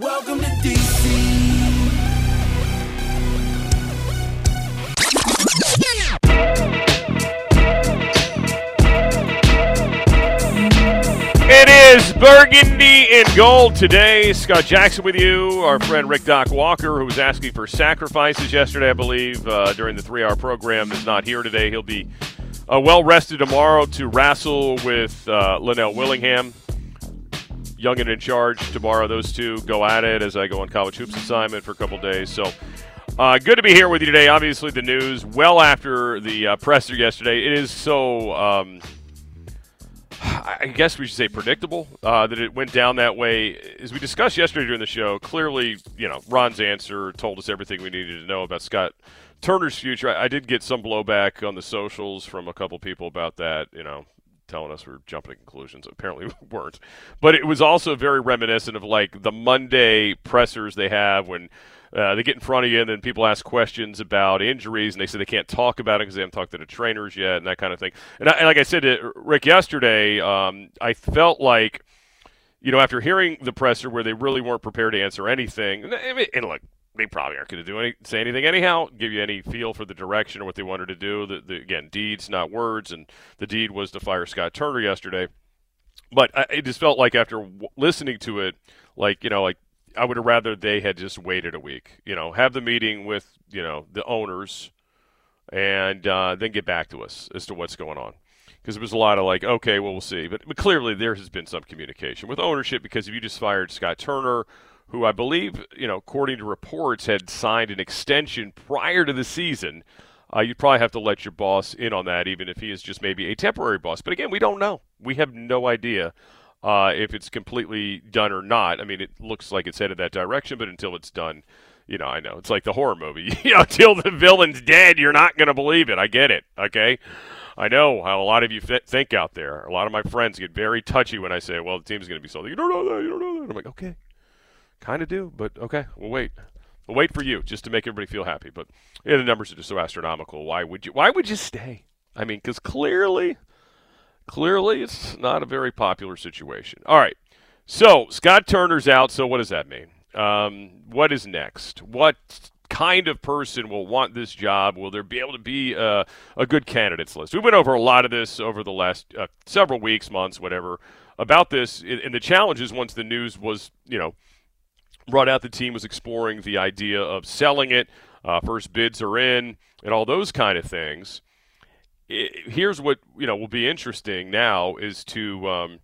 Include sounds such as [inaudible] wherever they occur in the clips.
Welcome to DC. It is burgundy and gold today. Scott Jackson with you. Our friend Rick Doc Walker, who was asking for sacrifices yesterday, I believe, uh, during the three hour program, is not here today. He'll be uh, well rested tomorrow to wrestle with uh, Linnell Willingham. Young and in charge tomorrow. Those two go at it as I go on college hoops assignment for a couple days. So uh, good to be here with you today. Obviously, the news well after the uh, presser yesterday. It is so. Um, I guess we should say predictable uh, that it went down that way. As we discussed yesterday during the show, clearly, you know, Ron's answer told us everything we needed to know about Scott Turner's future. I, I did get some blowback on the socials from a couple people about that, you know, telling us we are jumping to conclusions. Apparently, [laughs] we weren't. But it was also very reminiscent of like the Monday pressers they have when uh, they get in front of you, and then people ask questions about injuries, and they say they can't talk about it because they haven't talked to the trainers yet, and that kind of thing. And, I, and like I said to Rick yesterday, um, I felt like, you know, after hearing the presser where they really weren't prepared to answer anything, and look, they probably aren't going to do any say anything anyhow, give you any feel for the direction or what they wanted to do. The, the, again, deeds, not words, and the deed was to fire Scott Turner yesterday. But I, it just felt like after w- listening to it, like you know, like I would have rather they had just waited a week. You know, have the meeting with you know the owners, and uh, then get back to us as to what's going on. Because there was a lot of like, okay, well, we'll see. But, but clearly there has been some communication with ownership because if you just fired Scott Turner, who I believe, you know, according to reports, had signed an extension prior to the season, uh, you'd probably have to let your boss in on that, even if he is just maybe a temporary boss. But again, we don't know. We have no idea uh, if it's completely done or not. I mean, it looks like it's headed that direction, but until it's done, you know, I know it's like the horror movie. [laughs] you know, until the villain's dead, you're not going to believe it. I get it. Okay. I know how a lot of you th- think out there. A lot of my friends get very touchy when I say, "Well, the team's going to be sold." You don't know that. You don't know that. I'm like, okay, kind of do, but okay, we'll wait. We'll wait for you just to make everybody feel happy. But yeah, the numbers are just so astronomical. Why would you? Why would you stay? I mean, because clearly Clearly, it's not a very popular situation. All right. So, Scott Turner's out. So, what does that mean? Um, what is next? What kind of person will want this job? Will there be able to be a, a good candidates list? We went over a lot of this over the last uh, several weeks, months, whatever, about this. And the challenges once the news was, you know, brought out, the team was exploring the idea of selling it. Uh, first bids are in, and all those kind of things here's what you know will be interesting now is to um,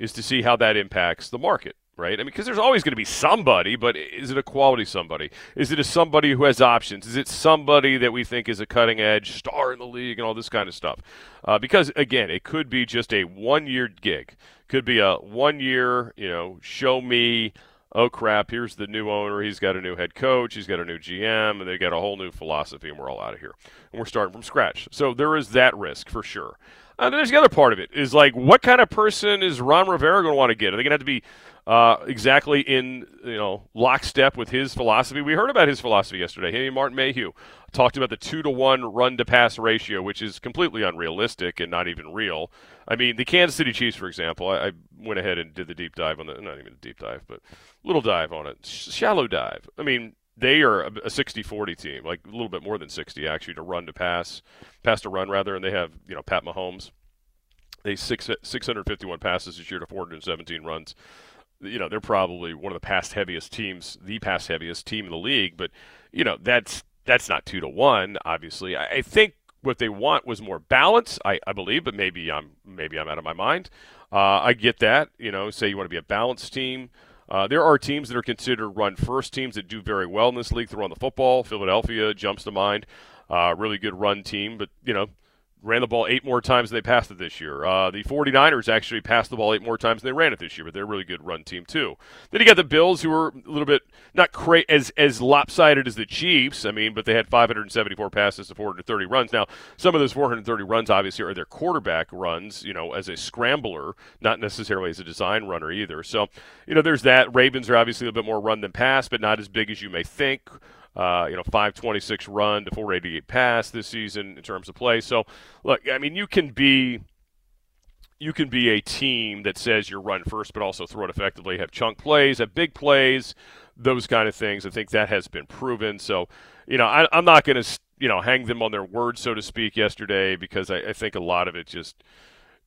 is to see how that impacts the market right? I mean, because there's always going to be somebody, but is it a quality somebody? Is it a somebody who has options? Is it somebody that we think is a cutting edge star in the league and all this kind of stuff? Uh, because again, it could be just a one year gig, could be a one year, you know, show me oh crap, here's the new owner. He's got a new head coach. He's got a new GM, and they've got a whole new philosophy, and we're all out of here. And we're starting from scratch. So there is that risk for sure. And there's the other part of it is like, what kind of person is Ron Rivera going to want to get? Are they going to have to be uh, exactly in you know lockstep with his philosophy? We heard about his philosophy yesterday. He Martin Mayhew talked about the two to one run to pass ratio, which is completely unrealistic and not even real. I mean, the Kansas City Chiefs, for example, I, I went ahead and did the deep dive on the not even a deep dive, but little dive on it, shallow dive. I mean, they are a 60-40 team, like a little bit more than 60 actually to run to pass, pass to run rather, and they have you know Pat Mahomes. They six 651 passes this year to 417 runs. You know they're probably one of the past heaviest teams, the past heaviest team in the league. But you know that's that's not two to one. Obviously, I, I think what they want was more balance. I, I believe, but maybe I'm maybe I'm out of my mind. Uh, I get that. You know, say you want to be a balanced team. Uh, there are teams that are considered run first teams that do very well in this league to run the football. Philadelphia jumps to mind. Uh, really good run team, but you know ran the ball eight more times than they passed it this year. Uh, the 49ers actually passed the ball eight more times than they ran it this year, but they're a really good run team too. Then you got the Bills, who were a little bit not cra- as as lopsided as the Chiefs. I mean, but they had 574 passes to 430 runs. Now, some of those 430 runs obviously are their quarterback runs, you know, as a scrambler, not necessarily as a design runner either. So, you know, there's that. Ravens are obviously a little bit more run than pass, but not as big as you may think. Uh, you know, 526 run to 488 pass this season in terms of play. So, look, I mean, you can be you can be a team that says you're run first, but also throw it effectively, have chunk plays, have big plays, those kind of things. I think that has been proven. So, you know, I, am not going to, you know, hang them on their word, so to speak, yesterday because I, I think a lot of it just,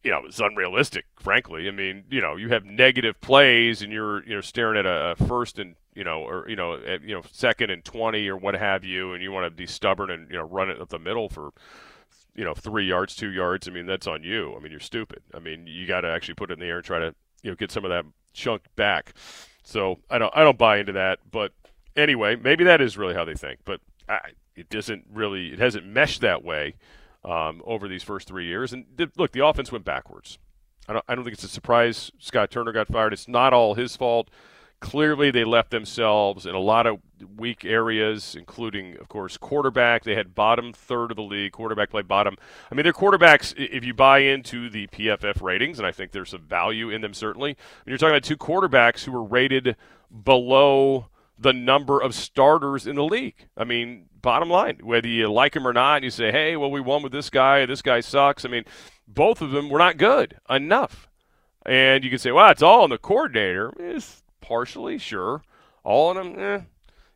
you know, it's unrealistic, frankly. I mean, you know, you have negative plays and you're, you're staring at a first and you know, or you know, at, you know, second and twenty or what have you, and you want to be stubborn and you know run it up the middle for you know three yards, two yards. I mean, that's on you. I mean, you're stupid. I mean, you got to actually put it in the air and try to you know get some of that chunk back. So I don't I don't buy into that. But anyway, maybe that is really how they think. But I, it doesn't really it hasn't meshed that way um, over these first three years. And th- look, the offense went backwards. I don't, I don't think it's a surprise Scott Turner got fired. It's not all his fault clearly they left themselves in a lot of weak areas, including, of course, quarterback. They had bottom third of the league. Quarterback play bottom. I mean, their quarterbacks, if you buy into the PFF ratings, and I think there's some value in them certainly, when you're talking about two quarterbacks who were rated below the number of starters in the league. I mean, bottom line, whether you like him or not, you say, hey, well, we won with this guy, this guy sucks. I mean, both of them were not good enough. And you can say, well, it's all on the coordinator. It's partially, sure. All of them, eh. I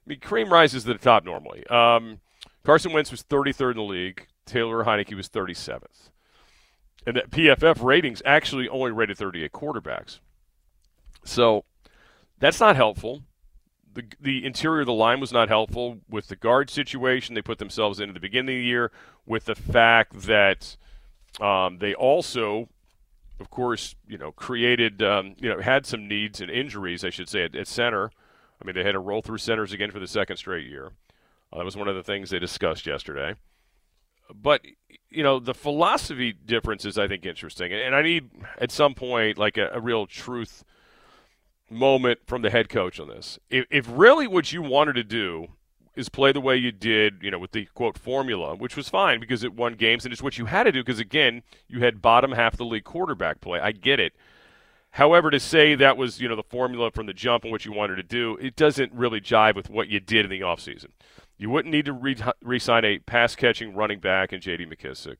mean, cream rises to the top normally. Um, Carson Wentz was 33rd in the league. Taylor Heinicke was 37th. And that PFF ratings actually only rated 38 quarterbacks. So that's not helpful. The, the interior of the line was not helpful with the guard situation they put themselves in at the beginning of the year, with the fact that um, they also of course, you know, created, um, you know, had some needs and injuries, I should say, at, at, center. I mean, they had to roll through centers again for the second straight year. Uh, that was one of the things they discussed yesterday. But, you know, the philosophy difference is, I think, interesting. And, I need, at some point, like a, a real truth moment from the head coach on this. If, if really what you wanted to do is play the way you did, you know, with the quote formula, which was fine because it won games and it's what you had to do because again, you had bottom half of the league quarterback play. I get it. However, to say that was, you know, the formula from the jump and what you wanted to do, it doesn't really jive with what you did in the offseason. You wouldn't need to re- sign a pass catching running back in J.D. McKissic.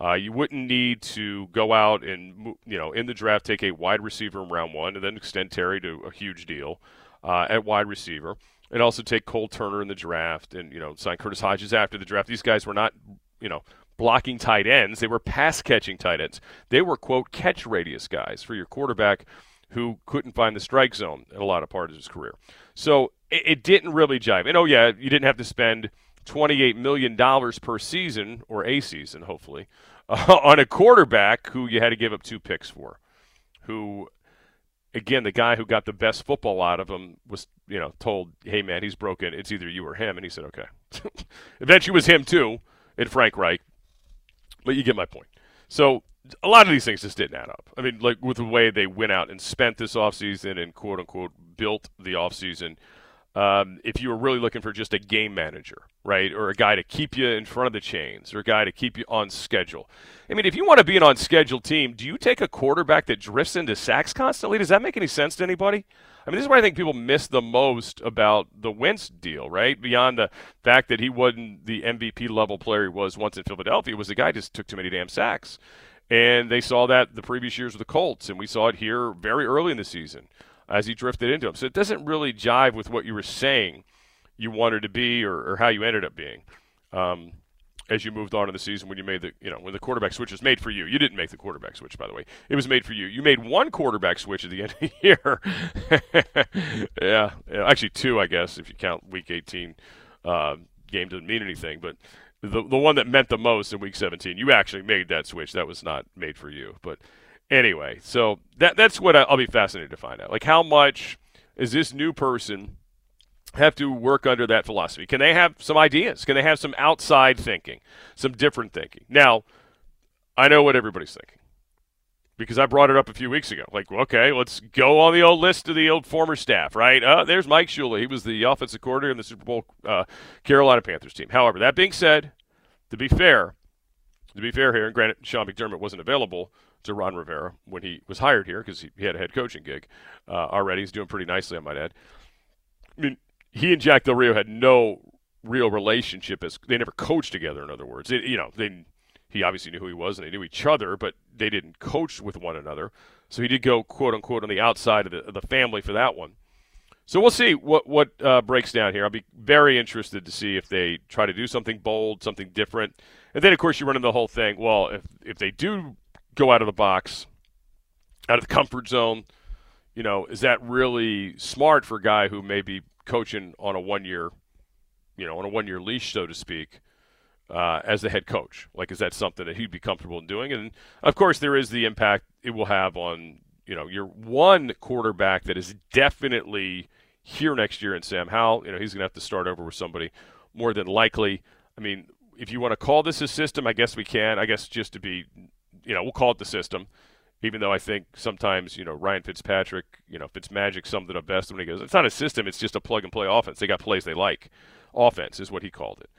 Uh, you wouldn't need to go out and, you know, in the draft take a wide receiver in round one and then extend Terry to a huge deal uh, at wide receiver and also take Cole Turner in the draft and, you know, sign Curtis Hodges after the draft. These guys were not, you know, blocking tight ends. They were pass catching tight ends. They were, quote, catch radius guys for your quarterback who couldn't find the strike zone in a lot of parts of his career. So it, it didn't really jive. And oh, yeah, you didn't have to spend $28 million per season, or a season, hopefully, uh, [laughs] on a quarterback who you had to give up two picks for, who again, the guy who got the best football out of him was, you know, told, "Hey, man, he's broken. It's either you or him." And he said, "Okay." [laughs] Eventually, was him too, and Frank Reich. But you get my point. So a lot of these things just didn't add up. I mean, like with the way they went out and spent this offseason and quote unquote built the offseason um, if you were really looking for just a game manager, right, or a guy to keep you in front of the chains, or a guy to keep you on schedule. I mean, if you want to be an on schedule team, do you take a quarterback that drifts into sacks constantly? Does that make any sense to anybody? I mean, this is what I think people miss the most about the Wentz deal, right? Beyond the fact that he wasn't the MVP level player he was once in Philadelphia, was the guy just took too many damn sacks. And they saw that the previous years with the Colts, and we saw it here very early in the season as he drifted into him. So it doesn't really jive with what you were saying you wanted to be or, or how you ended up being um, as you moved on in the season when you made the you know when the quarterback switch was made for you. You didn't make the quarterback switch, by the way. It was made for you. You made one quarterback switch at the end of the year. [laughs] yeah, yeah, actually two, I guess, if you count Week 18. Uh, game doesn't mean anything, but the the one that meant the most in Week 17, you actually made that switch. That was not made for you, but Anyway, so that that's what I'll be fascinated to find out. Like, how much is this new person have to work under that philosophy? Can they have some ideas? Can they have some outside thinking, some different thinking? Now, I know what everybody's thinking because I brought it up a few weeks ago. Like, okay, let's go on the old list of the old former staff, right? Uh, there's Mike Shula. He was the offensive coordinator in the Super Bowl uh, Carolina Panthers team. However, that being said, to be fair, to be fair here, and granted, Sean McDermott wasn't available to Ron Rivera when he was hired here because he, he, had a head coaching gig uh, already. He's doing pretty nicely, I might add. I mean, he and Jack Del Rio had no real relationship as they never coached together. In other words, it, you know, they he obviously knew who he was and they knew each other, but they didn't coach with one another. So he did go quote unquote on the outside of the, of the family for that one. So we'll see what what uh, breaks down here. I'll be very interested to see if they try to do something bold, something different, and then of course you run into the whole thing. Well, if if they do go out of the box, out of the comfort zone, you know, is that really smart for a guy who may be coaching on a one year, you know, on a one year leash, so to speak? uh, as the head coach? Like, is that something that he'd be comfortable in doing? And of course, there is the impact it will have on you know your one quarterback that is definitely here next year in Sam Howell. You know, he's going to have to start over with somebody more than likely. I mean, if you want to call this a system, I guess we can. I guess just to be, you know, we'll call it the system. Even though I think sometimes, you know, Ryan Fitzpatrick, you know, Fitzmagic summed it up best when he goes, "It's not a system; it's just a plug and play offense. They got plays they like. Offense is what he called it."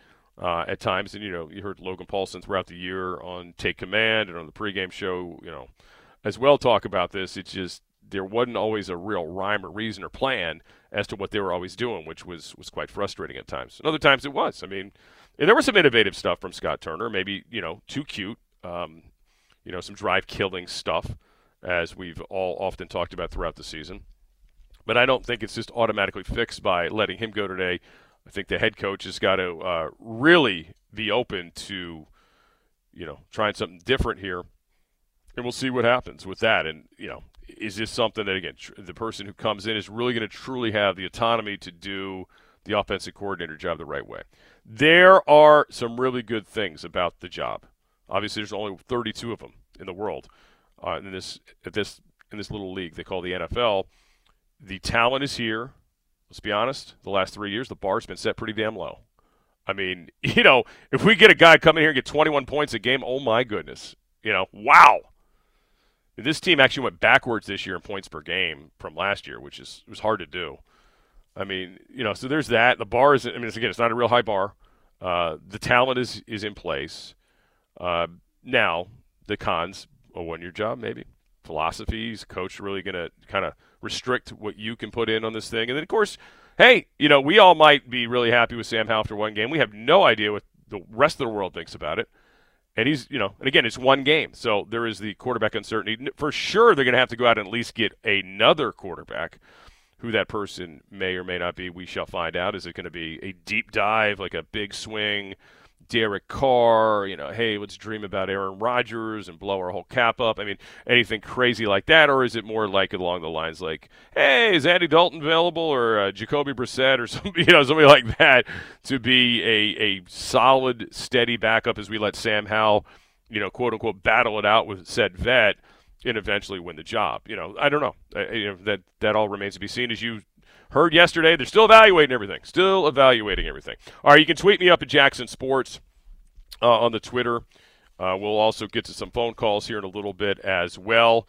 uh, at times. And you know, you heard Logan Paulsen throughout the year on Take Command and on the pregame show, you know, as well talk about this. It's just there wasn't always a real rhyme or reason or plan as to what they were always doing, which was was quite frustrating at times. And other times it was. I mean, there was some innovative stuff from Scott Turner, maybe you know too cute, um, you know, some drive killing stuff, as we've all often talked about throughout the season. But I don't think it's just automatically fixed by letting him go today I think the head coach has got to uh, really be open to, you know, trying something different here, and we'll see what happens with that. And you know, is this something that again, tr- the person who comes in is really going to truly have the autonomy to do the offensive coordinator job the right way? There are some really good things about the job. Obviously, there's only 32 of them in the world uh, in this at this in this little league they call the NFL. The talent is here let's be honest, the last three years, the bar's been set pretty damn low. I mean, [laughs] you know, if we get a guy come in here and get 21 points a game, oh my goodness. You know, wow. This team actually went backwards this year in points per game from last year, which is was hard to do. I mean, you know, so there's that. The bar is, I mean, it's, again, it's not a real high bar. Uh, the talent is is in place. Uh, now, the cons, a one year job, maybe. Philosophies, coach really going to kind of restrict what you can put in on this thing. And then, of course, hey, you know, we all might be really happy with Sam Howell after one game. We have no idea what the rest of the world thinks about it. And he's, you know, and again, it's one game. So there is the quarterback uncertainty. For sure, they're going to have to go out and at least get another quarterback. Who that person may or may not be, we shall find out. Is it going to be a deep dive, like a big swing? Derek Carr, you know, hey, let's dream about Aaron Rodgers and blow our whole cap up. I mean, anything crazy like that, or is it more like along the lines like, hey, is Andy Dalton available or uh, Jacoby Brissett or [laughs] something, you know, something like that to be a a solid, steady backup as we let Sam Howell, you know, quote unquote, battle it out with said vet and eventually win the job. You know, I don't know. I, you know that that all remains to be seen. As you Heard yesterday, they're still evaluating everything. Still evaluating everything. All right, you can tweet me up at Jackson Sports uh, on the Twitter. Uh, we'll also get to some phone calls here in a little bit as well.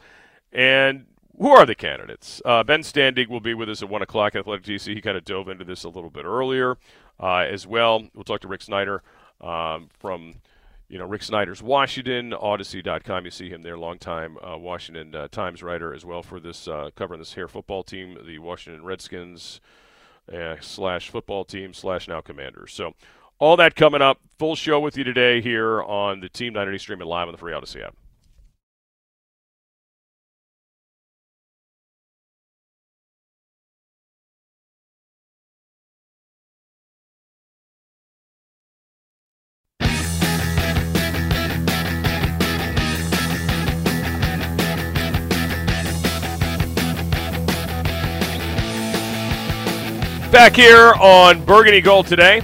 And who are the candidates? Uh, ben Standig will be with us at 1 o'clock Athletic DC. He kind of dove into this a little bit earlier uh, as well. We'll talk to Rick Snider um, from you know, Rick Snider's Washington, Audacy.com. You see him there, longtime uh, Washington uh, Times writer as well for this, uh, covering this hair football team, the Washington Redskins uh, slash football team slash now Commanders. So all that coming up. Full show with you today here on the Team 980 streaming live on the Free Audacy app. Back here on Burgundy Gold today.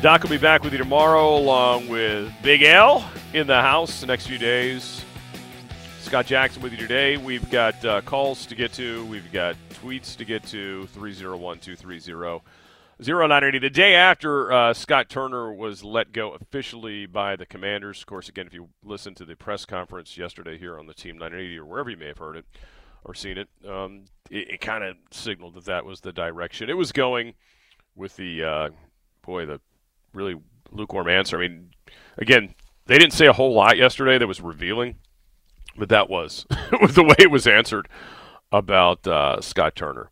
Doc will be back with you tomorrow, along with Big L in the house the next few days. Scott Jackson with you today. We've got uh, calls to get to. We've got tweets to get to. 301 230 Zero nine eighty. The day after uh, Scott Turner was let go officially by the Commanders. Of course, again, if you listen to the press conference yesterday here on the Team 980 or wherever you may have heard it or seen it, um, it, it kind of signaled that that was the direction it was going. With the uh, boy, the really lukewarm answer. I mean, again, they didn't say a whole lot yesterday that was revealing, but that was [laughs] the way it was answered about uh, Scott Turner.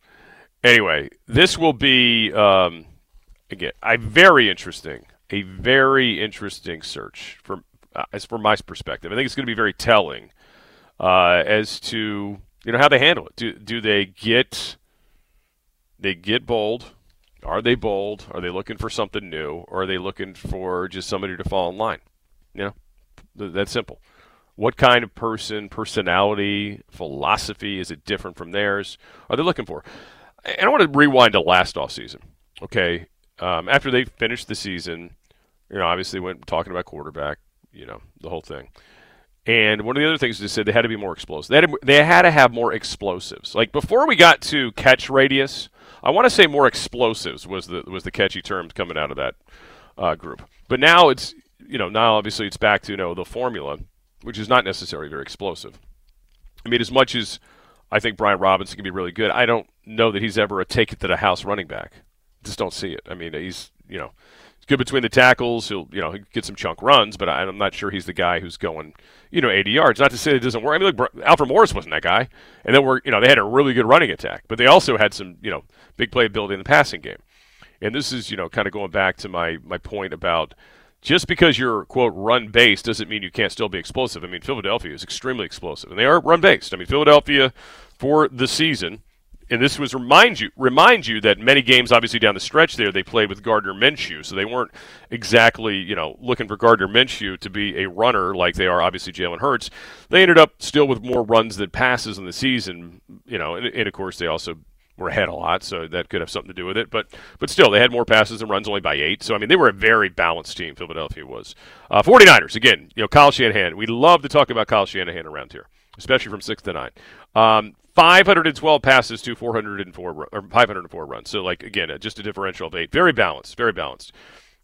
Anyway, this will be um, again a very interesting, a very interesting search from uh, as from my perspective. I think it's going to be very telling uh, as to you know how they handle it. Do do they get they get bold? Are they bold? Are they looking for something new, or are they looking for just somebody to fall in line? You know, that's simple. What kind of person, personality, philosophy is it different from theirs? Are they looking for? and I want to rewind to last off season. Okay, um, after they finished the season, you know, obviously went talking about quarterback, you know, the whole thing. And one of the other things they said they had to be more explosive. They had to, they had to have more explosives. Like before we got to catch radius, I want to say more explosives was the was the catchy term coming out of that uh, group. But now it's you know now obviously it's back to you know the formula, which is not necessarily very explosive. I mean, as much as I think Brian Robinson can be really good. I don't know that he's ever a take it to the house running back. Just don't see it. I mean, he's you know good between the tackles. He'll you know he get some chunk runs, but I'm not sure he's the guy who's going you know 80 yards. Not to say it doesn't work. I mean, look, Alfred Morris wasn't that guy, and then we're you know they had a really good running attack, but they also had some you know big playability in the passing game. And this is you know kind of going back to my my point about just because you're quote run based doesn't mean you can't still be explosive. I mean, Philadelphia is extremely explosive, and they are run based. I mean, Philadelphia for the season, and this was remind you remind you that many games, obviously down the stretch there, they played with Gardner Minshew, so they weren't exactly you know looking for Gardner Minshew to be a runner like they are obviously Jalen Hurts. They ended up still with more runs than passes in the season, you know, and, and of course they also were ahead a lot, so that could have something to do with it. But but still, they had more passes and runs only by eight. So I mean, they were a very balanced team. Philadelphia was. Uh, 49ers again. You know, Kyle Shanahan. We love to talk about Kyle Shanahan around here, especially from six to nine. Um, 512 passes to 404 or 504 runs. So like again, just a differential of eight. Very balanced. Very balanced.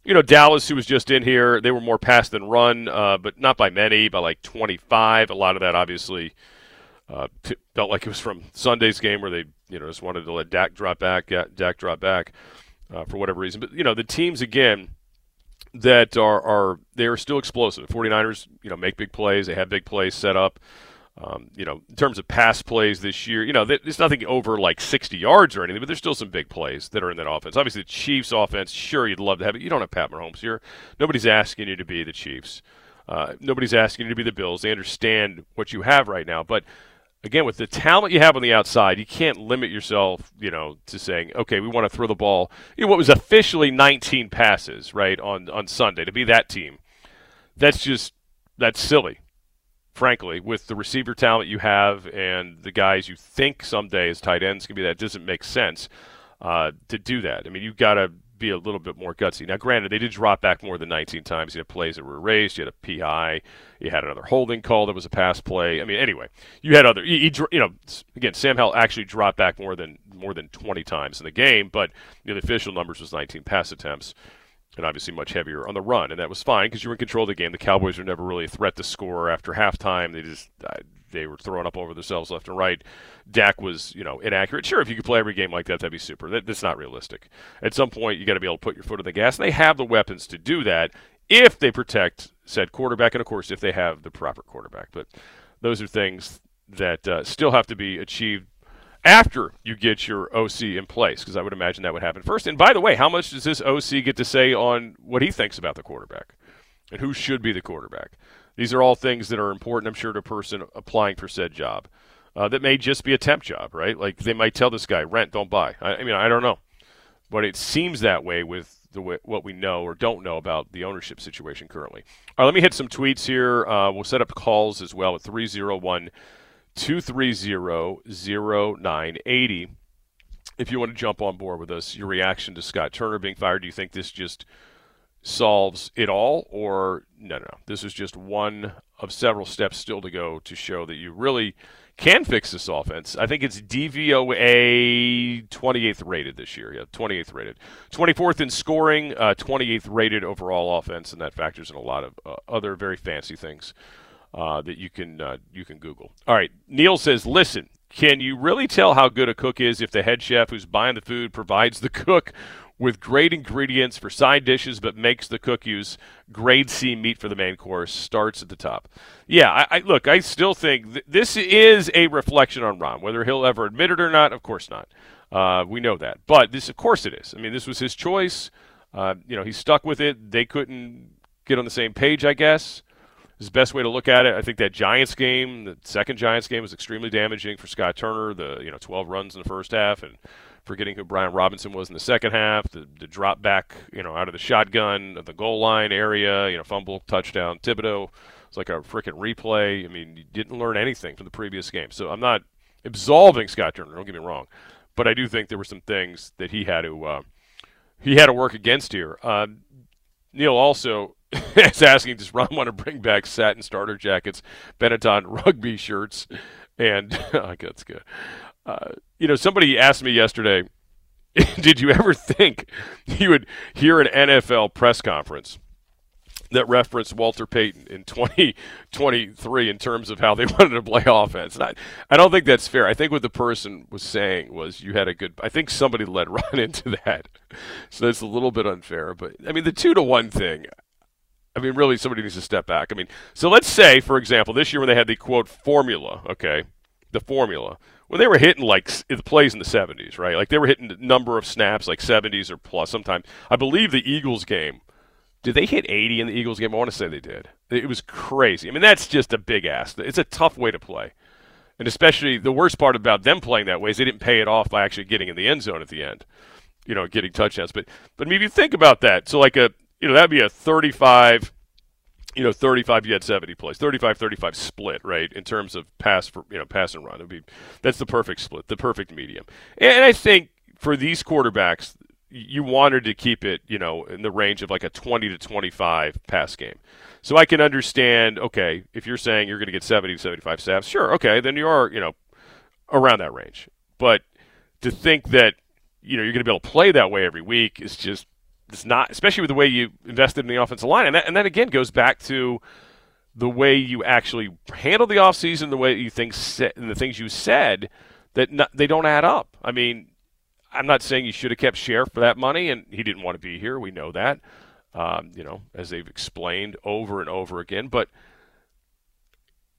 You know, Dallas, who was just in here, they were more pass than run, uh, but not by many, by like 25. A lot of that obviously uh, t- felt like it was from Sunday's game where they, you know, just wanted to let Dak drop back, Dak drop back uh, for whatever reason. But you know, the teams again that are are they are still explosive. 49ers, you know, make big plays. They have big plays set up. Um, you know, in terms of pass plays this year, you know, there's nothing over like 60 yards or anything, but there's still some big plays that are in that offense. Obviously, the Chiefs' offense, sure, you'd love to have it. You don't have Pat Mahomes here. Nobody's asking you to be the Chiefs. Uh, nobody's asking you to be the Bills. They understand what you have right now, but again, with the talent you have on the outside, you can't limit yourself, you know, to saying, okay, we want to throw the ball. You know, what was officially 19 passes, right, on, on Sunday to be that team. That's just, that's silly, frankly, with the receiver talent you have and the guys you think someday as tight ends can be that doesn't make sense uh, to do that. I mean, you've got to be a little bit more gutsy. Now, granted, they did drop back more than 19 times. You had plays that were erased. You had a PI. You had another holding call that was a pass play. I mean, anyway, you had other. You, you know, again, Sam Howell actually dropped back more than more than 20 times in the game, but you know, the official numbers was 19 pass attempts. And obviously much heavier on the run, and that was fine because you were in control of the game. The Cowboys were never really a threat to score after halftime. They just uh, they were throwing up over themselves left and right. Dak was, you know, inaccurate. Sure, if you could play every game like that, that'd be super. That, that's not realistic. At some point, you got to be able to put your foot on the gas, and they have the weapons to do that if they protect said quarterback, and of course, if they have the proper quarterback. But those are things that uh, still have to be achieved after you get your OC in place, because I would imagine that would happen first. And by the way, how much does this OC get to say on what he thinks about the quarterback and who should be the quarterback? These are all things that are important, I'm sure, to a person applying for said job. Uh, that may just be a temp job, right? Like they might tell this guy, rent, don't buy. I, I mean, I don't know, but it seems that way with the way, what we know or don't know about the ownership situation currently. All right, let me hit some tweets here. Uh, we'll set up calls as well at 301 230 0980. If you want to jump on board with us, your reaction to Scott Turner being fired, do you think this just solves it all, or no, no, no. This is just one of several steps still to go to show that you really can fix this offense. I think it's DVOA 28th rated this year. Yeah, 28th rated. 24th in scoring, uh, 28th rated overall offense, and that factors in a lot of uh, other very fancy things uh, that you can uh, you can Google. All right, Neil says, listen. Can you really tell how good a cook is if the head chef who's buying the food provides the cook with great ingredients for side dishes, but makes the cook use grade C meat for the main course. Starts at the top. Yeah, I, I look. I still think th- this is a reflection on Ron. Whether he'll ever admit it or not, of course not. Uh, we know that, but this, of course, it is. I mean, this was his choice. Uh, you know, he stuck with it. They couldn't get on the same page, I guess. Is the best way to look at it. I think that Giants game, the second Giants game, was extremely damaging for Scott Turner. The you know 12 runs in the first half and forgetting who Brian Robinson was in the second half, the, the drop back, you know, out of the shotgun, the goal line area, you know, fumble, touchdown, Thibodeaux. It's like a freaking replay. I mean, you didn't learn anything from the previous game. So I'm not absolving Scott Turner. Don't get me wrong, but I do think there were some things that he had to uh, he had to work against here. Uh, Neil also [laughs] is asking, does Ron want to bring back satin starter jackets, Benetton rugby shirts, and oh, that's good. Uh, you know, somebody asked me yesterday, [laughs] did you ever think you would hear an NFL press conference that referenced Walter Payton in 2023 in terms of how they [laughs] wanted to play offense? And I, I don't think that's fair. I think what the person was saying was you had a good. I think somebody led Ron into that, so that's a little bit unfair. But I mean, the two to one thing. I mean, really, somebody needs to step back. I mean, so let's say, for example, this year when they had the quote formula, okay, the formula when they were hitting like the plays in the 70s, right? Like they were hitting a number of snaps like 70s or plus sometimes. I believe the Eagles game, did they hit 80 in the Eagles game? I want to say they did. It was crazy. I mean, that's just a big ass. It's a tough way to play. And especially the worst part about them playing that way is they didn't pay it off by actually getting in the end zone at the end, you know, getting touchdowns. But, but I mean, if you think about that, so like a, you know, that'd be a 35 you know, 35 you had 70 plays, 35 35 split, right? In terms of pass for, you know, pass and run. It'd be that's the perfect split, the perfect medium. And I think for these quarterbacks, you wanted to keep it, you know, in the range of like a 20 to 25 pass game. So I can understand, okay, if you're saying you're going to get 70 to 75 snaps, sure, okay, then you are, you know, around that range. But to think that, you know, you're going to be able to play that way every week is just it's not, especially with the way you invested in the offensive line. And that, and that again goes back to the way you actually handle the offseason, the way you think, and the things you said that not, they don't add up. I mean, I'm not saying you should have kept Scherff for that money, and he didn't want to be here. We know that, um, you know, as they've explained over and over again. But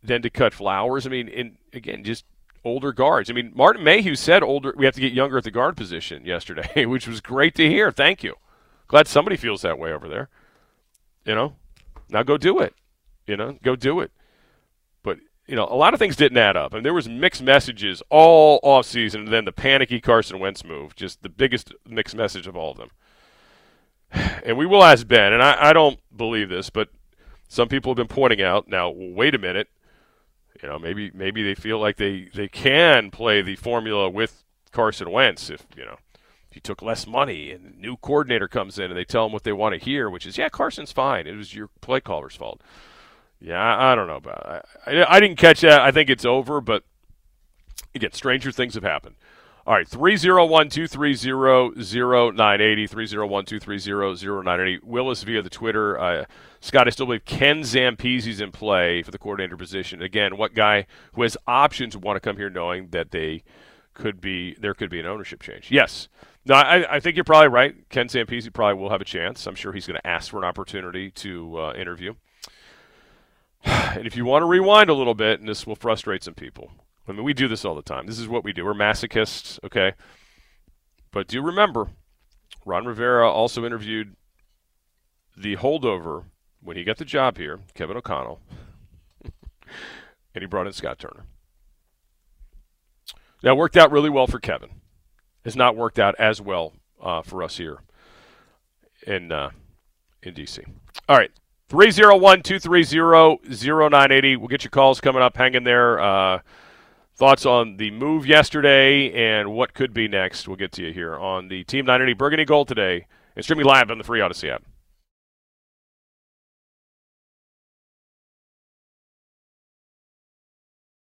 then to cut Flowers, I mean, again, just older guards. I mean, Martin Mayhew said older. We have to get younger at the guard position yesterday, [laughs] which was great to hear. Thank you. Glad somebody feels that way over there. You know, now go do it. You know, go do it. But you know, a lot of things didn't add up, and there was mixed messages all off season. And then the panicky Carson Wentz move, just the biggest mixed message of all of them. [sighs] And we will ask Ben, and I, I don't believe this, but some people have been pointing out. Now, wait a minute. You know, maybe maybe they feel like they they can play the formula with Carson Wentz if you know he took less money and new coordinator comes in and they tell him what they want to hear, which is, yeah, Carson's fine. It was your play caller's fault. Yeah, I, don't know about I, I, I didn't catch that. I think it's over, but again, stranger things have happened. All right, 301 230 0980. 301 230 0980. Willis via the Twitter. Uh, Scott, I still believe Ken Zampese's in play for the coordinator position. Again, what guy who has options want to come here knowing that they could be, there could be an ownership change? Yes. No, I, I, think you're probably right. Ken Zampese probably will have a chance. I'm sure he's going to ask for an opportunity to uh, interview. [sighs] And if you want to rewind a little bit, and this will frustrate some people. I mean, we do this all the time. This is what we do. We're masochists, okay? But do remember, Ron Rivera also interviewed the holdover when he got the job here, Kevin O'Connell, [laughs] and he brought in Scott Turner. That worked out really well for Kevin has not worked out as well uh, for us here in uh, in DC. All right. 301 230 0980. We'll get your calls coming up. Hang in there. Uh, thoughts on the move yesterday and what could be next. We'll get to you here on the Team 980 Burgundy Gold today and streaming live on the Free Audacy app.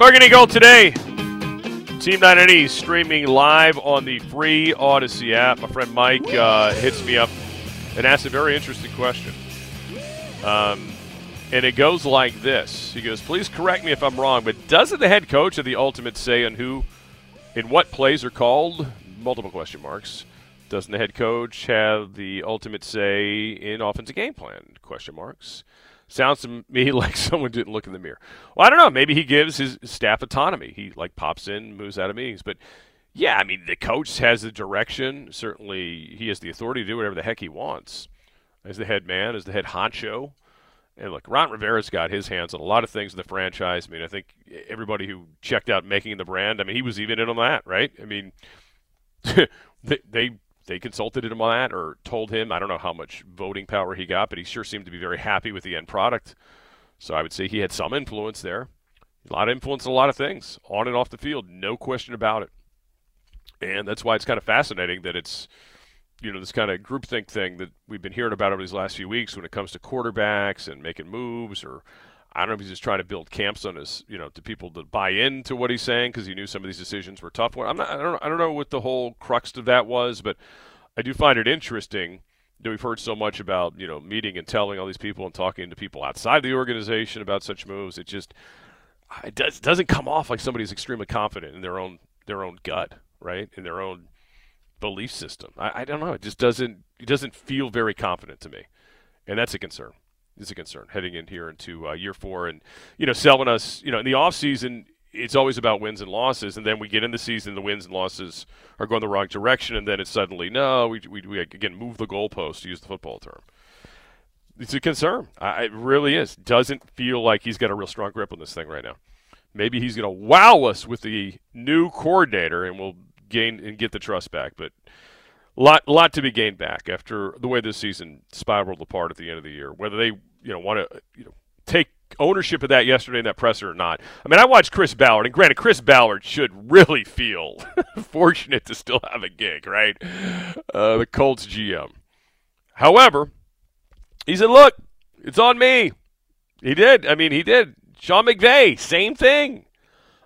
Burgundy Gold today. Team 980 streaming live on the free Audacy app. My friend Mike uh, hits me up and asks a very interesting question. Um, and it goes like this. He goes, please correct me if I'm wrong, but doesn't the head coach of the Ultimate say on who, in what plays are called? Multiple question marks. Doesn't the head coach have the ultimate say in offensive game plan? Question marks. Sounds to me [laughs] like someone didn't look in the mirror. Well, I don't know. Maybe he gives his staff autonomy. He like pops in, moves out of meetings. But yeah, I mean, the coach has the direction. Certainly, he has the authority to do whatever the heck he wants as the head man, as the head honcho. And look, Ron Rivera's got his hands on a lot of things in the franchise. I mean, I think everybody who checked out making the brand, I mean, he was even in on that, right? I mean, [laughs] they, they they consulted him on that or told him. I don't know how much voting power he got, but he sure seemed to be very happy with the end product. So I would say he had some influence there. A lot of influence in a lot of things, on and off the field, no question about it. And that's why it's kind of fascinating that it's, you know, this kind of groupthink thing that we've been hearing about over these last few weeks when it comes to quarterbacks and making moves or I don't know if he's just trying to build camps on his, you know, to people to buy into what he's saying because he knew some of these decisions were tough. I'm not, I don't, I don't know what the whole crux of that was, but I do find it interesting that we've heard so much about, you know, meeting and telling all these people and talking to people outside the organization about such moves. It just it does doesn't come off like somebody's extremely confident in their own their own gut, right, in their own belief system. I, I don't know. It just doesn't it doesn't feel very confident to me, and that's a concern is a concern heading in here into uh, year four. And, you know, selling us, you know, in the offseason, it's always about wins and losses. And then we get in the season, the wins and losses are going the wrong direction. And then it's suddenly, no, we, we, we again, move the goalpost, to use the football term. It's a concern. I, it really is. Doesn't feel like he's got a real strong grip on this thing right now. Maybe he's going to wow us with the new coordinator and we'll gain and get the trust back. But lot lot to be gained back after the way this season spiraled apart at the end of the year. Whether they you know want to you know take ownership of that yesterday in that presser or not. I mean, I watched Chris Ballard, and granted, Chris Ballard should really feel [laughs] fortunate to still have a gig, right? Uh, the Colts GM. However, he said, "Look, it's on me." He did. I mean, he did. Sean McVay, same thing.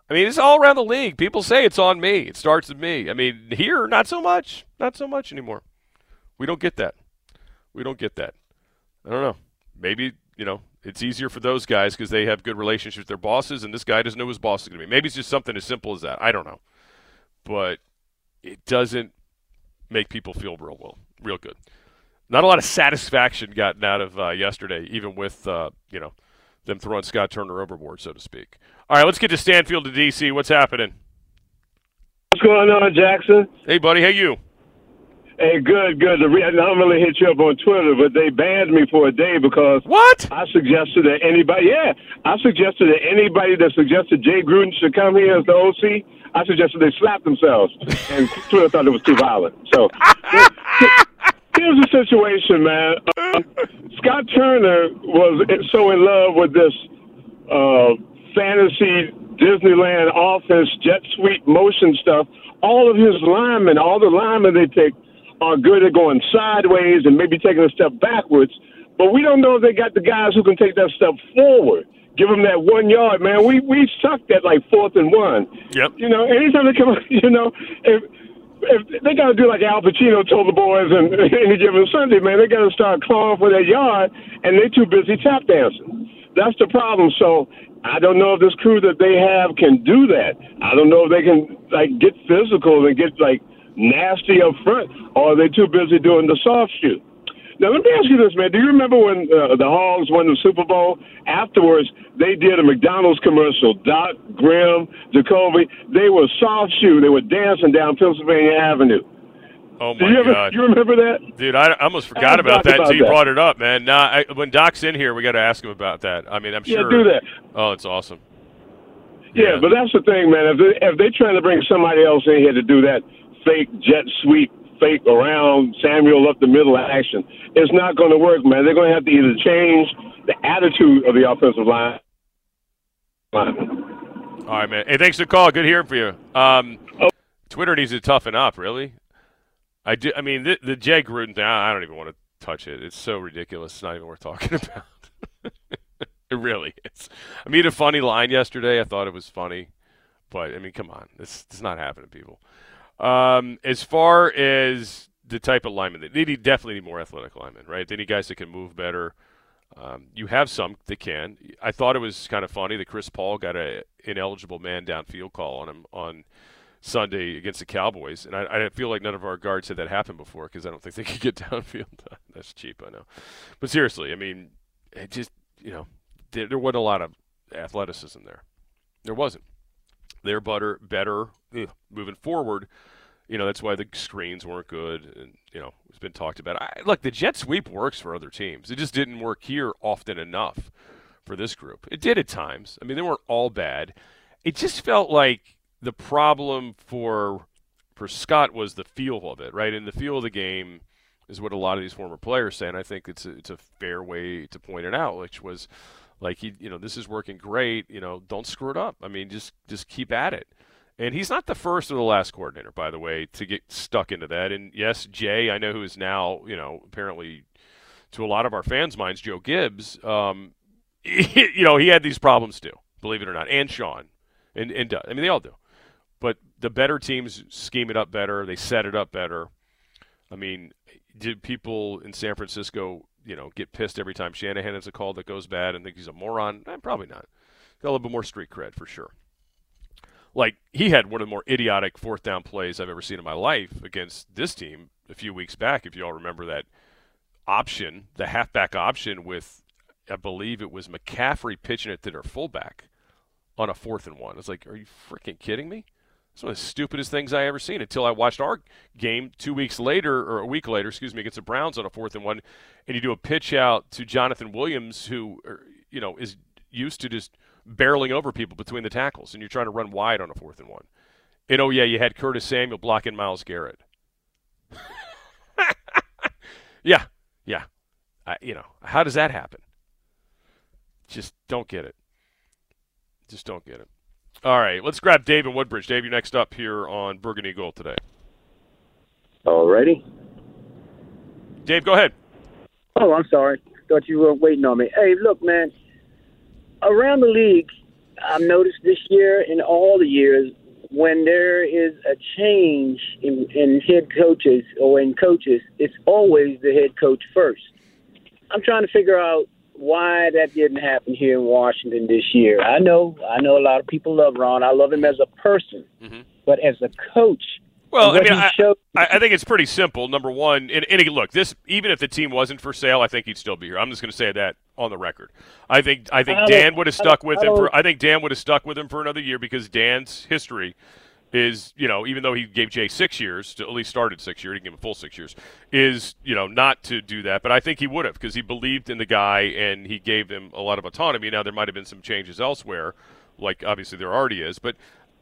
I mean, it's all around the league. People say it's on me. It starts with me. I mean, here, not so much. Not so much anymore. We don't get that. We don't get that. I don't know. Maybe, you know, it's easier for those guys because they have good relationships with their bosses, and this guy doesn't know who his boss is going to be. Maybe it's just something as simple as that. I don't know. But it doesn't make people feel real well, real good. Not a lot of satisfaction gotten out of uh, yesterday, even with, uh, you know, them throwing Scott Turner overboard, so to speak. All right, let's get to Stanfield to DC. What's happening? What's going on, Jackson? Hey, buddy. How you? Hey, good, good. The re- I normally hit you up on Twitter, but they banned me for a day because what? I suggested that anybody, yeah, I suggested that anybody that suggested Jay Gruden should come here as the OC, I suggested they slap themselves, and [laughs] Twitter thought it was too violent. So here's the situation, man. Uh, Scott Turner was so in love with this uh, fantasy Disneyland office jet sweep motion stuff. All of his linemen, all the linemen they pick are good at going sideways and maybe taking a step backwards, but we don't know if they got the guys who can take that step forward. Give them that one yard, man. We we sucked at like fourth and one. Yep. You know, anytime they come, [laughs] you know, if if they got to do like Al Pacino told the boys on any [laughs] given Sunday, man, they got to start clawing for that yard, and they're too busy tap dancing. That's the problem. So I don't know if this crew that they have can do that. I don't know if they can like get physical and get like nasty up front, or are they too busy doing the soft shoe? Now let me ask you this, man. Do you remember when uh, the Hogs won the Super Bowl? Afterwards, they did a McDonald's commercial. Doc, Grimm, Jacoby, they were soft shoe. They were dancing down Pennsylvania Avenue. Oh my you ever, god, you remember that? dude! I I almost forgot I'll about that until you brought it up, man. Nah, I, when Doc's in here, we got to ask him about that. I mean, I'm sure. Yeah, do that. Oh, it's awesome. Yeah, but that's the thing, man. If they if they're trying to bring somebody else in here to do that fake jet sweep, fake around Samuel up the middle action, it's not going to work, man. They're going to have to either change the attitude of the offensive line. All right, man. Hey, thanks for the call. Good hearing from you. Um, Oh. Twitter needs to toughen up, really. I do. I mean, the, the Jay Gruden thing. I don't even want to touch it. It's so ridiculous. It's not even worth talking [laughs] about. it really is. I mean, a funny line yesterday. I thought it was funny, but I mean, come on, this is not happening, people. Um, as far as the type of lineman, they need definitely need more athletic linemen, right? They need guys that can move better. Um, you have some that can. I thought it was kind of funny that Chris Paul got a ineligible man downfield call on him on Sunday against the Cowboys, and I, I feel like none of our guards had that happen before because I don't think they [laughs] could get downfield. [laughs] That's cheap, I know. But seriously, I mean, it just you know, there, there wasn't a lot of athleticism there. There wasn't. They're better, better ugh, moving forward. You know, that's why the screens weren't good, and you know, it's been talked about. I, look, the jet sweep works for other teams. It just didn't work here often enough for this group. It did at times. I mean, they weren't all bad. It just felt like the problem for for Scott was the feel of it, right? And the feel of the game is what a lot of these former players say, and I think it's a, it's a fair way to point it out, which was like he, you know, this is working great. You know, don't screw it up. I mean, just just keep at it. And he's not the first or the last coordinator, by the way, to get stuck into that. And yes, Jay, I know who is now, you know, apparently to a lot of our fans' minds, Joe Gibbs. Um, [laughs] you know, he had these problems too, believe it or not, and Sean, and and. I mean, they all do. But the better teams scheme it up better. They set it up better. I mean, did people in San Francisco, you know, get pissed every time Shanahan has a call that goes bad and think he's a moron? Eh, probably not. Got a little bit more street cred for sure. Like he had one of the more idiotic fourth down plays I've ever seen in my life against this team a few weeks back. If you all remember that option, the halfback option with, I believe it was McCaffrey pitching it to their fullback on a fourth and one. It's like, are you freaking kidding me? It's one of the stupidest things I ever seen until I watched our game two weeks later, or a week later, excuse me, against the Browns on a fourth and one, and you do a pitch out to Jonathan Williams, who, er, you know, is used to just barreling over people between the tackles, and you're trying to run wide on a fourth and one. And oh yeah, you had Curtis Samuel blocking Myles Garrett. [laughs] yeah, yeah. I, you know, how does that happen? Just don't get it. Just don't get it. All right, let's grab Dave in Woodbridge. Dave, you're next up here on Burgundy Gold today. All righty. Dave, go ahead. Oh, I'm sorry. Thought you were waiting on me. Hey, look, man. Around the league, I've noticed this year and all the years when there is a change in, in head coaches or in coaches, it's always the head coach first. I'm trying to figure out why that didn't happen here in Washington this year. I know, I know a lot of people love Ron. I love him as a person, mm-hmm. but as a coach, Well, I mean, I, showed- I, I think it's pretty simple. Number one, and, and look, this even if the team wasn't for sale, I think he'd still be here. I'm just going to say that on the record. I think I think I Dan would have stuck with him for. I think Dan would have stuck with him for another year because Dan's history is, you know, even though he gave Jay six years, to at least started six years, he gave him full six years, is you know not to do that. But I think he would have because he believed in the guy and he gave him a lot of autonomy. Now there might have been some changes elsewhere, like obviously there already is, but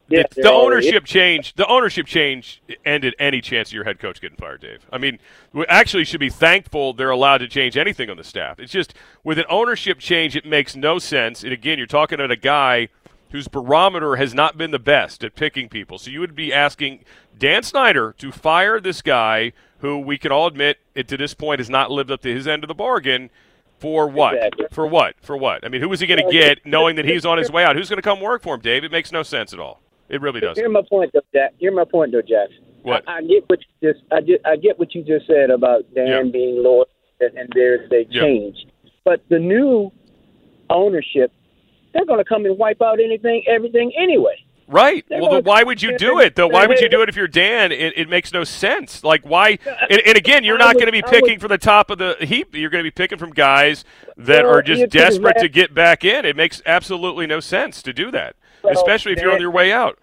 Yeah, the, the ownership change, the ownership change ended any chance of your head coach getting fired, Dave. I mean, we actually should be thankful they're allowed to change anything on the staff. It's just with an ownership change, it makes no sense. And again, you're talking about a guy whose barometer has not been the best at picking people. So you would be asking Dan Snyder to fire this guy who we can all admit it to this point has not lived up to his end of the bargain. For what? Exactly. For what? For what? I mean, who is he going to get knowing that he's on his way out? Who's going to come work for him, Dave? It makes no sense at all. It really doesn't. Here's my point, though, Jack. Here's my point, though, Jack. What? I, I get what you just I, just, I get what you just said about Dan Yeah. being loyal and, and there's a Yeah. change, but the new ownership, they're going to come and wipe out anything, everything anyway. Right. They're Well, then why would you do it though? Why would you do it if you're Dan? It, it makes no sense. Like why? [laughs] And, and again, you're not going to be picking from the top of the heap. You're going to be picking from guys that Well, are just you took his desperate to get back in. It makes absolutely no sense to do that, Well, especially if you're on your way out.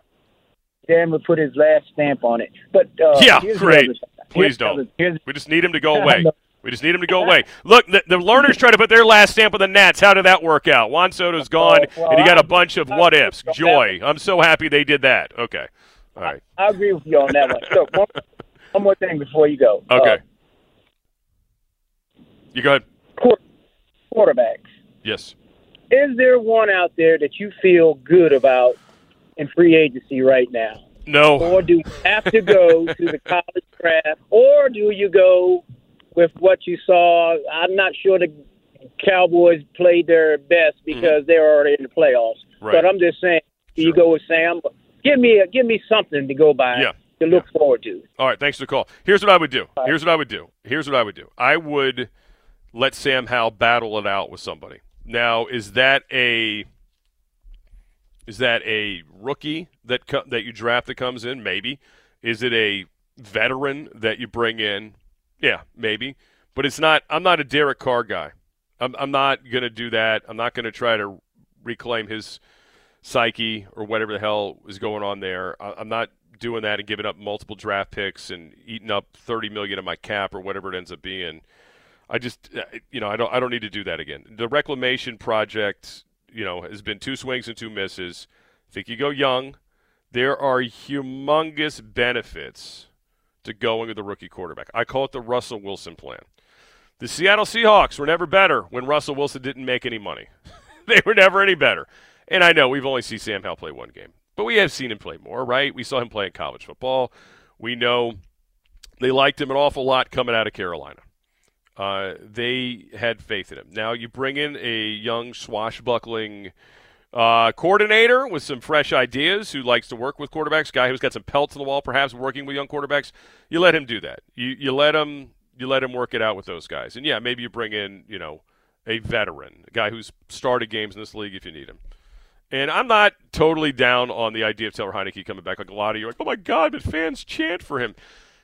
Dan would put his last stamp on it. But uh, Yeah, great. Please don't. other- We just need him to go [laughs] away. We just need him to go away. Look, the, the Lerners try to put their last stamp on the Nats. How did that work out? Juan Soto's gone, Oh, well, and you got a bunch of what ifs. Joy. I'm so happy they did that. Okay. All right. I agree with you on that one. Look, one, one more thing before you go. Okay. Uh, You go ahead. quar- quarterbacks. Yes. Is there one out there that you feel good about in free agency right now? No. Or do you have to go to the college draft? Or do you go with what you saw? I'm not sure the Cowboys played their best because they're already in the playoffs. Mm-hmm. Right. But I'm just saying, do you go with Sam? Give me a, give me something to go by Yeah. to look forward to. All right, thanks for the call. Here's what I would do. Here's what I would do. Here's what I would do. I would let Sam Howell battle it out with somebody. Now, is that a is that a rookie that co- that you draft that comes in? Maybe. Is it a veteran that you bring in? Yeah, maybe. But it's not. I'm not a Derek Carr guy. I'm, I'm not going to do that. I'm not going to try to reclaim his psyche or whatever the hell is going on there. I- I'm not doing that and giving up multiple draft picks and eating up 30 million of my cap or whatever it ends up being. I just, uh, you know, I don't, I don't need to do that again. The reclamation project, you know, has been two swings and two misses. I think you go young. There are humongous benefits to going with the rookie quarterback. I call it the Russell Wilson plan. The Seattle Seahawks were never better when Russell Wilson didn't make any money. [laughs] they were never any better. And I know we've only seen Sam Howell play one game, but we have seen him play more, right? We saw him play in college football. We know they liked him an awful lot coming out of Carolina. Uh, they had faith in him. Now you bring in a young swashbuckling uh, coordinator with some fresh ideas who likes to work with quarterbacks, guy who's got some pelts on the wall, perhaps working with young quarterbacks. You let him do that. You you let him you let him work it out with those guys. And yeah, maybe you bring in you know a veteran, a guy who's started games in this league if you need him. And I'm not totally down on the idea of Taylor Heinicke coming back. Like a lot of you, are like, oh my God, but fans chant for him.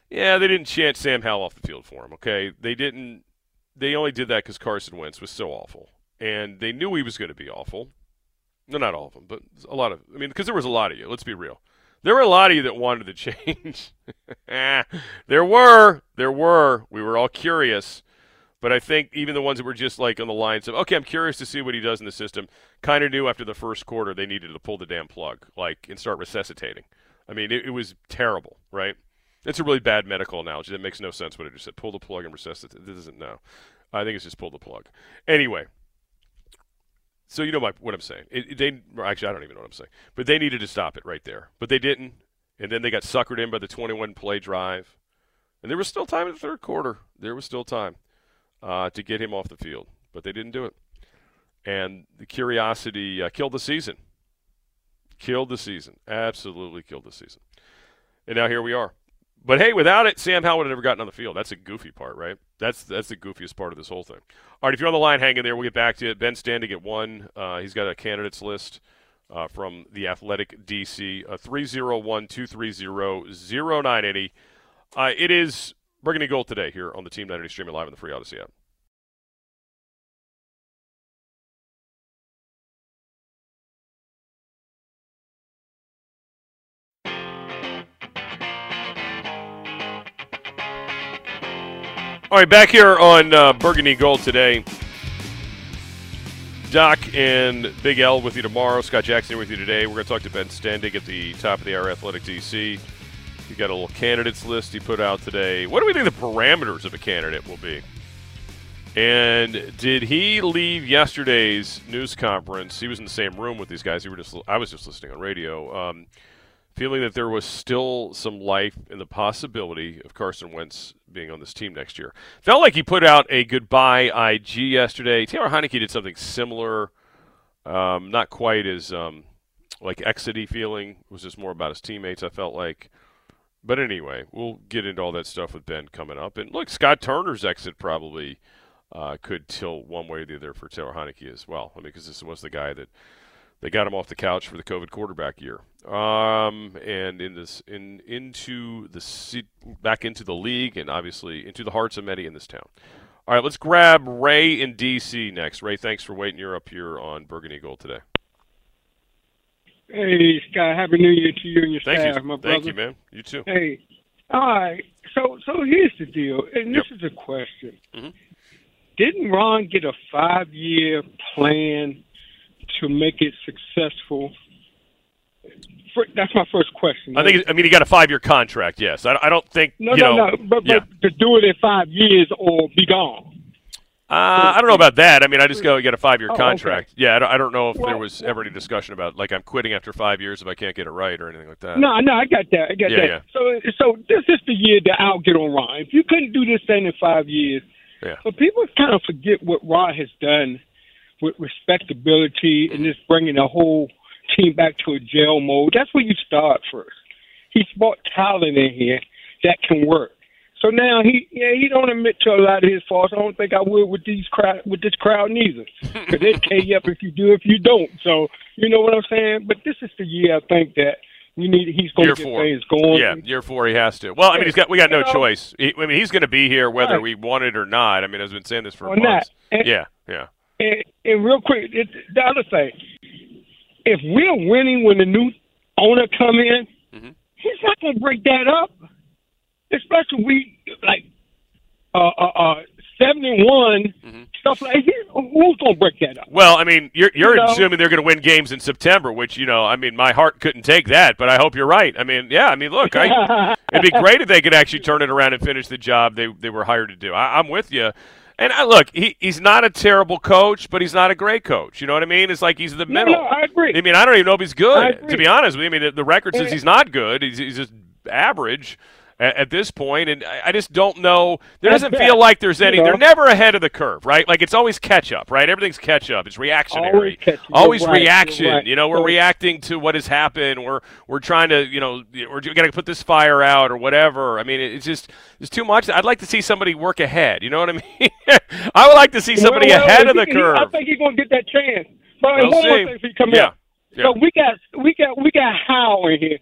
Yeah, they didn't chant Sam Howell off the field for him. Okay, they didn't. They only did that because Carson Wentz was so awful, and they knew he was going to be awful. No, not all of them, but a lot of. I mean, because there was a lot of you. Let's be real. There were a lot of you that wanted to [laughs] change. [laughs] there were, there were. We were all curious, but I think even the ones that were just like on the lines of, okay, I'm curious to see what he does in the system, kind of knew after the first quarter they needed to pull the damn plug, like and start resuscitating. I mean, it, it was terrible, right? It's a really bad medical analogy that makes no sense. What I just said, pull the plug and resuscitate. This doesn't know. I think it's just pull the plug. Anyway, so you know my, what I'm saying. It, it- they actually I don't even know what I'm saying, but they needed to stop it right there, but they didn't, and then they got suckered in by the 21 play drive, and there was still time in the third quarter. There was still time uh, to get him off the field, but they didn't do it, and the curiosity uh, killed the season. Killed the season. Absolutely killed the season. And now here we are. But hey, without it, Sam Howell would have never gotten on the field. That's a goofy part, right? That's that's the goofiest part of this whole thing. All right, if you're on the line, hang in there. We'll get back to it. Ben Standig at one. Uh, he's got a candidates list uh, from the Athletic DC. Uh, 301-230-0980. Uh, it is Burgundy Gold today here on the Team 90 streaming live on the Free Audacy app. All right, back here on uh, Burgundy Gold today. Doc and Big L with you tomorrow. Scott Jackson with you today. We're going to talk to Ben Standig at the top of the hour Athletic DC. He got a little candidates list he put out today. What do we think the parameters of a candidate will be? And did he leave yesterday's news conference? He was in the same room with these guys. He were just I was just listening on radio. Um, feeling that there was still some life in the possibility of Carson Wentz being on this team next year. Felt like he put out a goodbye IG yesterday. Taylor Heinicke did something similar, um, not quite as um, like exity feeling. It was just more about his teammates. I felt like, but anyway, we'll get into all that stuff with Ben coming up. And look, Scott Turner's exit probably uh, could tilt one way or the other for Taylor Heinicke as well. I mean, because this was the guy that they got him off the couch for the COVID quarterback year. Um, and in this in into the back into the league and obviously into the hearts of many in this town. All right, let's grab Ray in DC next. Ray, thanks for waiting. You're up here on Burgundy Gold today. Hey, Scott. Happy New Year to you and your Thank staff, you. my brother. Thank you, man. You too. Hey, all right. So, so here's the deal, and this Yep. is a question. Mhm. Didn't Ron get a five-year plan to make it successful? For, that's my first question. I think. I mean, he got a five-year contract. Yes. I, I don't think. no, you no, know, no. But, yeah. but to do it in five years or be gone. Uh, I don't know about that. I mean, I just go get a five-year Oh, okay. contract. Yeah, I don't, I don't know if there was ever any discussion about like I'm quitting after five years if I can't get it right or anything like that. No, no, I got that. I got Yeah, that. yeah. So, so this is the year that I'll get on Ron. If you couldn't do this thing in five years, Yeah. but people kind of forget what Ron has done with respectability and just bringing the whole team back to a jail mode. That's where you start first. He's brought talent in here that can work. So now he, yeah, he don't admit to a lot of his faults. I don't think I would with these crowd, with this crowd neither, [laughs] because they tear you up if you do, if you don't. So you know what I'm saying. But this is the year I think that we need. He's going Year to get four. things going. Yeah, year four, he has to. Well, I mean, he's got we got no You know- choice. He, I mean, he's going to be here whether Right. we want it or not. I mean, I've been saying this for Or months. And- Yeah, yeah. And, and real quick, it, the other thing, if we're winning when the new owner come in, Mhm. he's not going to break that up. Especially we like uh uh, uh seventy one mhm stuff like that. Who's going to break that up? Well, I mean, you're you're You know? assuming they're going to win games in September, which you know, I mean, my heart couldn't take that, but I hope you're right. I mean, yeah, I mean, look, I, [laughs] it'd be great if they could actually turn it around and finish the job they they were hired to do. I, I'm with you. And I, look, he, he's not a terrible coach, but he's not a great coach. You know what I mean? It's like he's in the middle. no, I agree. I mean, I don't even know if he's good. To be honest with you, I mean, the, the record says he's not good. He's, he's just average at, at this point, and I, I just don't know. There doesn't [laughs] feel like there's any. You know? They're never ahead of the curve, right? Like it's always catch up, right? Everything's catch up. It's reactionary. Always Always right, reaction. right. You know, we're So- reacting to what has happened. We're we're trying to, you know, we're going to put this fire out or whatever. I mean, it's just it's too much. I'd like to see somebody work ahead. You know what I mean? [laughs] I would like to see somebody Well, well, ahead of the he- curve. I think he's going to get that chance. But We'll one see. more thing for you come Yeah. Yeah. So we got we got we got Howe in here.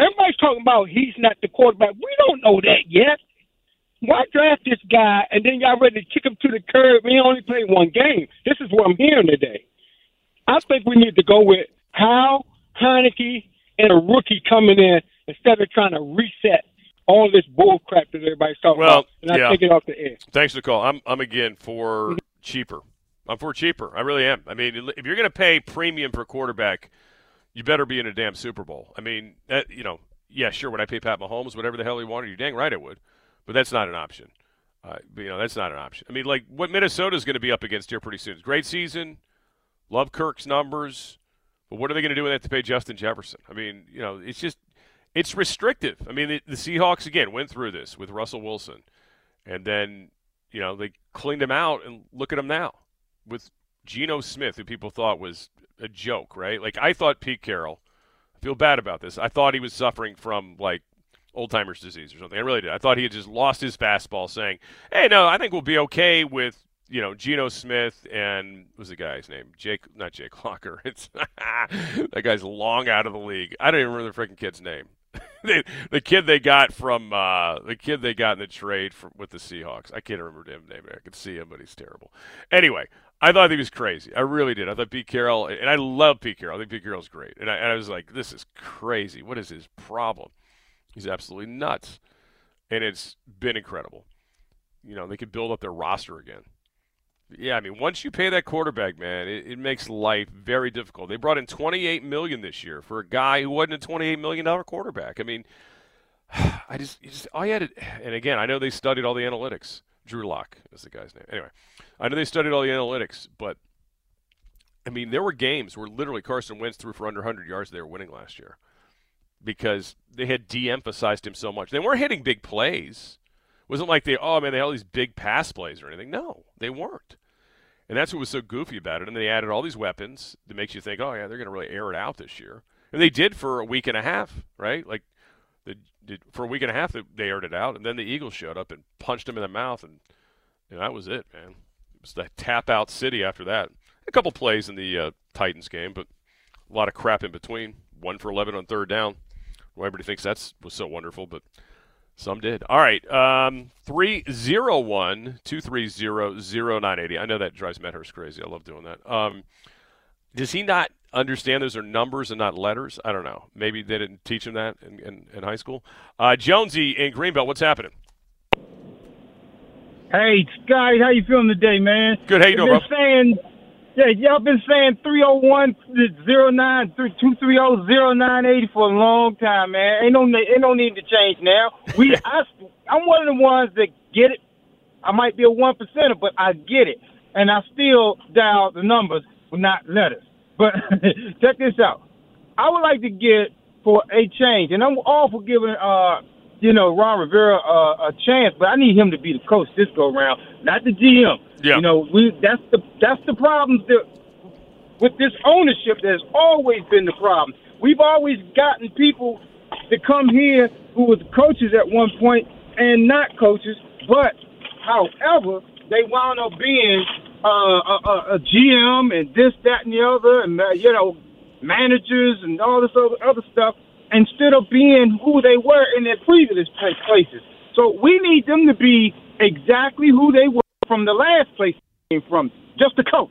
Everybody's talking about he's not the quarterback. We don't know that yet. Why draft this guy and then y'all ready to kick him to the curb? He only played one game. This is what I'm hearing today. I think we need to go with Howe, Heinicke, and a rookie coming in instead of trying to reset all this bull crap that everybody's talking Well, about. And I yeah. take it off the air. Thanks for the call. I'm I'm again for cheaper. I'm for cheaper. I really am. I mean, if you're going to pay premium for quarterback, you better be in a damn Super Bowl. I mean, that, you know, yeah, sure. Would I pay Pat Mahomes whatever the hell he wanted? You're dang right I would, but that's not an option. Uh, you know, that's not an option. I mean, like what Minnesota's going to be up against here pretty soon. Great season. Love Kirk's numbers, but what are they going to do when they have to pay Justin Jefferson? I mean, you know, it's just it's restrictive. I mean, the, the Seahawks again went through this with Russell Wilson, and then you know they cleaned him out, and look at him now with Geno Smith, who people thought was a joke, right? Like I thought Pete Carroll. I feel bad about this. I thought he was suffering from like old timers disease or something. I really did. I thought he had just lost his fastball, saying, "Hey, no, I think we'll be okay with." You know, Geno Smith and what was the guy's name? Jake, not Jake Locker. [laughs] It's that guy's long out of the league. I don't even remember the freaking kid's name. [laughs] the, the kid they got from uh, the kid they got in the trade with the Seahawks. I can't remember his name. I can see him, but he's terrible. Anyway, I thought he was crazy. I really did. I thought Pete Carroll, and I love Pete Carroll. I think Pete Carroll's great. And I, and I was like, this is crazy. What is his problem? He's absolutely nuts. And it's been incredible. You know, they could build up their roster again. Yeah, I mean, once you pay that quarterback, man, it, it makes life very difficult. They brought in 28 million this year for a guy who wasn't a 28 million dollar quarterback. I mean, [sighs] I just, just all you had to, and again, I know they studied all the analytics. Drew Lock is the guy's name. Anyway, I know they studied all the analytics, but I mean, there were games where literally Carson Wentz threw for under 100 yards. They were winning last year because they had de-emphasized him so much. They weren't hitting big plays. It wasn't like they, oh man, they had all these big pass plays or anything. No, they weren't. And that's what was so goofy about it. And they added all these weapons that makes you think, oh yeah, they're going to really air it out this year. And they did for a week and a half, right? Like, did, for a week and a half, they, aired it out, and then the Eagles showed up and punched him in the mouth, and, that was it, man. It was the tap out city after that. A couple plays in the uh, Titans game, but a lot of crap in between. One for 11 on third down. Well, everybody thinks that's was so wonderful, but some did. All right, um, 301 230 0980. I know that drives Medhurst crazy. I love doing that. Um, does he not understand those are numbers and not letters? I don't know. Maybe they didn't teach him that in, in, in high school. Uh, Jonesy in Greenbelt, what's happening? Hey, Scotty, how you feeling today, man? Good. How you doing, bro? saying, yeah, y'all been saying 301 09 230 0980 for a long time, man. Ain't no ain't no need to change now. We [laughs] I I'm one of the ones that get it. I might be a one percenter, but I get it, and I still dial the numbers, but not letters. But [laughs] check this out. I would like to get for a change, and I'm all for giving uh you know, Ron Rivera uh, a chance, but I need him to be the coach this go around, not the GM. Yeah. You know, we that's the that's the problem that with this ownership. There's always been the problem. We've always gotten people to come here who was coaches at one point and not coaches, but however they wound up being uh, a, a, a GM and this, that, and the other, and uh, you know, managers and all this other other stuff instead of being who they were in their previous places. So we need them to be exactly who they were from the last place they came from. Just the coach.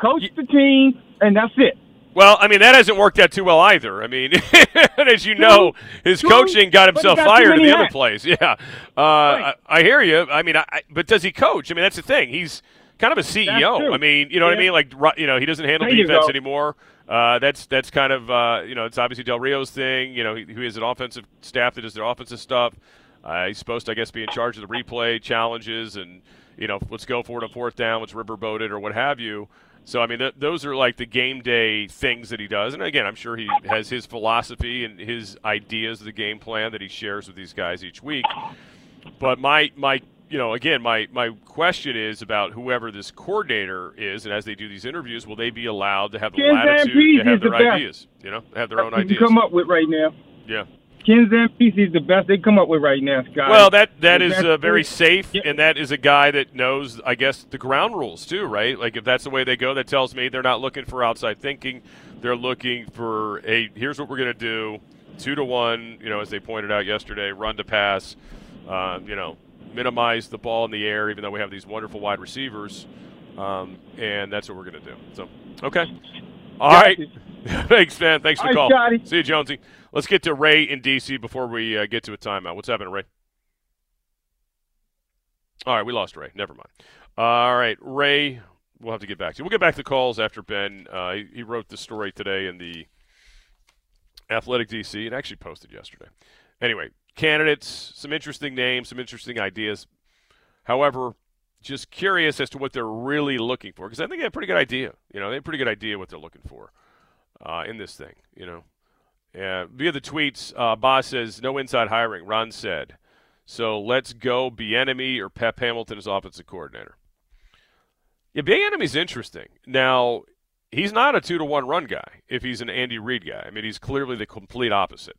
Coach the team, and that's it. Well, I mean that hasn't worked out too well either. I mean, [laughs] as you know, his coaching got himself got fired in the other place. [laughs] Yeah, uh, I, I hear you. I mean, I, but does he coach? I mean, that's the thing. He's kind of a CEO. I mean, you know what I mean? Like, you know, he doesn't handle There defense anymore. Uh, that's that's kind of uh, you know, it's obviously Del Rio's thing. You know, he, he has an offensive staff that does their offensive stuff. Uh, he's supposed to, I guess, be in charge of the replay challenges and you know, let's go for it on fourth down, let's riverboat it or what have you. So I mean, th- those are like the game day things that he does. And again, I'm sure he has his philosophy and his ideas of the game plan that he shares with these guys each week. But my my you know again my my question is about whoever this coordinator is, and as they do these interviews, will they be allowed to have the Ken latitude to have is the their ideas? You know, have their own That's what you ideas. come up with right now. Yeah. Ken Zampese is the best they come up with right now, Scott. Well, that that is uh, very safe, Yeah. and that is a guy that knows, I guess, the ground rules too, right? Like if that's the way they go, that tells me they're not looking for outside thinking. They're looking for a here's what we're going to do, two to one. You know, as they pointed out yesterday, run to pass. Um, you know, minimize the ball in the air, even though we have these wonderful wide receivers, um, and that's what we're going to do. So, okay, all right. [laughs] Thanks, man. Thanks for the call. See you, Jonesy. Let's get to Ray in DC before we uh, get to a timeout. What's happening, Ray? All right, we lost Ray. Never mind. All right, Ray, we'll have to get back to you. We'll get back to calls after Ben. Uh, he, he wrote the story today in the Athletic DC and actually posted yesterday. Anyway, candidates, some interesting names, some interesting ideas. However, just curious as to what they're really looking for because I think they have a pretty good idea. You know, they have a pretty good idea what they're looking for uh, in this thing. You know, uh, via the tweets, uh, Boss says no inside hiring. Ron said, so let's go. Bieniemy or Pep Hamilton as offensive coordinator. Yeah, Bieniemy's interesting. Now, he's not a two to one run guy. If he's an Andy Reid guy, I mean, he's clearly the complete opposite.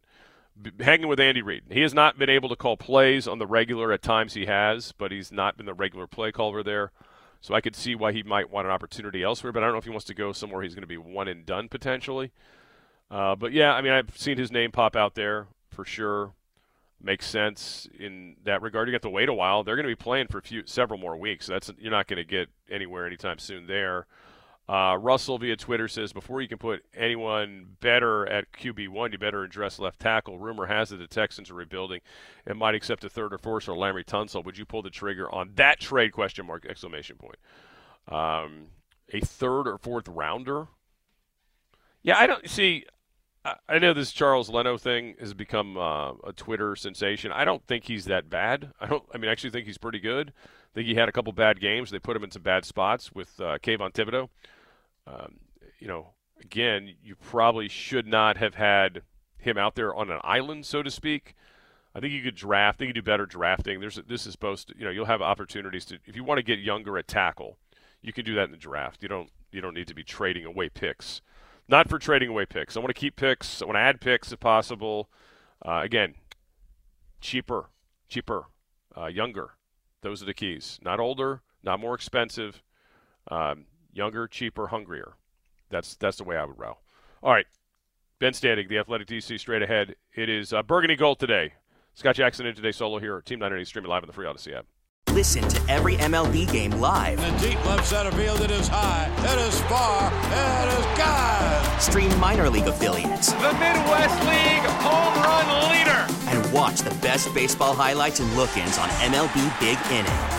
Hanging with Andy Reid, he has not been able to call plays on the regular. At times, he has, but he's not been the regular play caller there. So I could see why he might want an opportunity elsewhere, but I don't know if he wants to go somewhere he's going to be one and done potentially. Uh, but yeah, I mean, I've seen his name pop out there for sure. Makes sense in that regard. You got to wait a while. They're going to be playing for a few, several more weeks. So that's you're not going to get anywhere anytime soon there. Uh, Russell via Twitter says before you can put anyone better at QB one, you better address left tackle. Rumor has it the Texans are rebuilding and might accept a third or fourth or Laremy Tunsil. Would you pull the trigger on that trade? Question mark exclamation point. Um, a third or fourth rounder. Yeah, I don't see. I- I know this Charles Leno thing has become uh, a Twitter sensation. I don't think he's that bad. I don't. I mean, I actually think he's pretty good. I think he had a couple bad games. They put him in some bad spots with uh, Kayvon Thibodeaux. Um, you know, again, you probably should not have had him out there on an island, so to speak. I think you could draft. I think you do better drafting. There's this is supposed to. You know, you'll have opportunities to if you want to get younger at tackle, you can do that in the draft. You don't. You don't need to be trading away picks. Not for trading away picks. I want to keep picks. I want to add picks if possible. Uh, again, cheaper, cheaper, uh, younger. Those are the keys. Not older, not more expensive. Um, younger, cheaper, hungrier. That's that's the way I would row. All right. Ben Standig, the Athletic DC, straight ahead. It is uh, Burgundy Gold today. Scott Jackson in today solo here. Team 980 streaming live on the Free Audacy app. Listen to every MLB game live. In the deep left center field, it is high, it is far, it is God. Stream minor league affiliates. The Midwest League home run leader. And watch the best baseball highlights and look-ins on MLB Big Inning.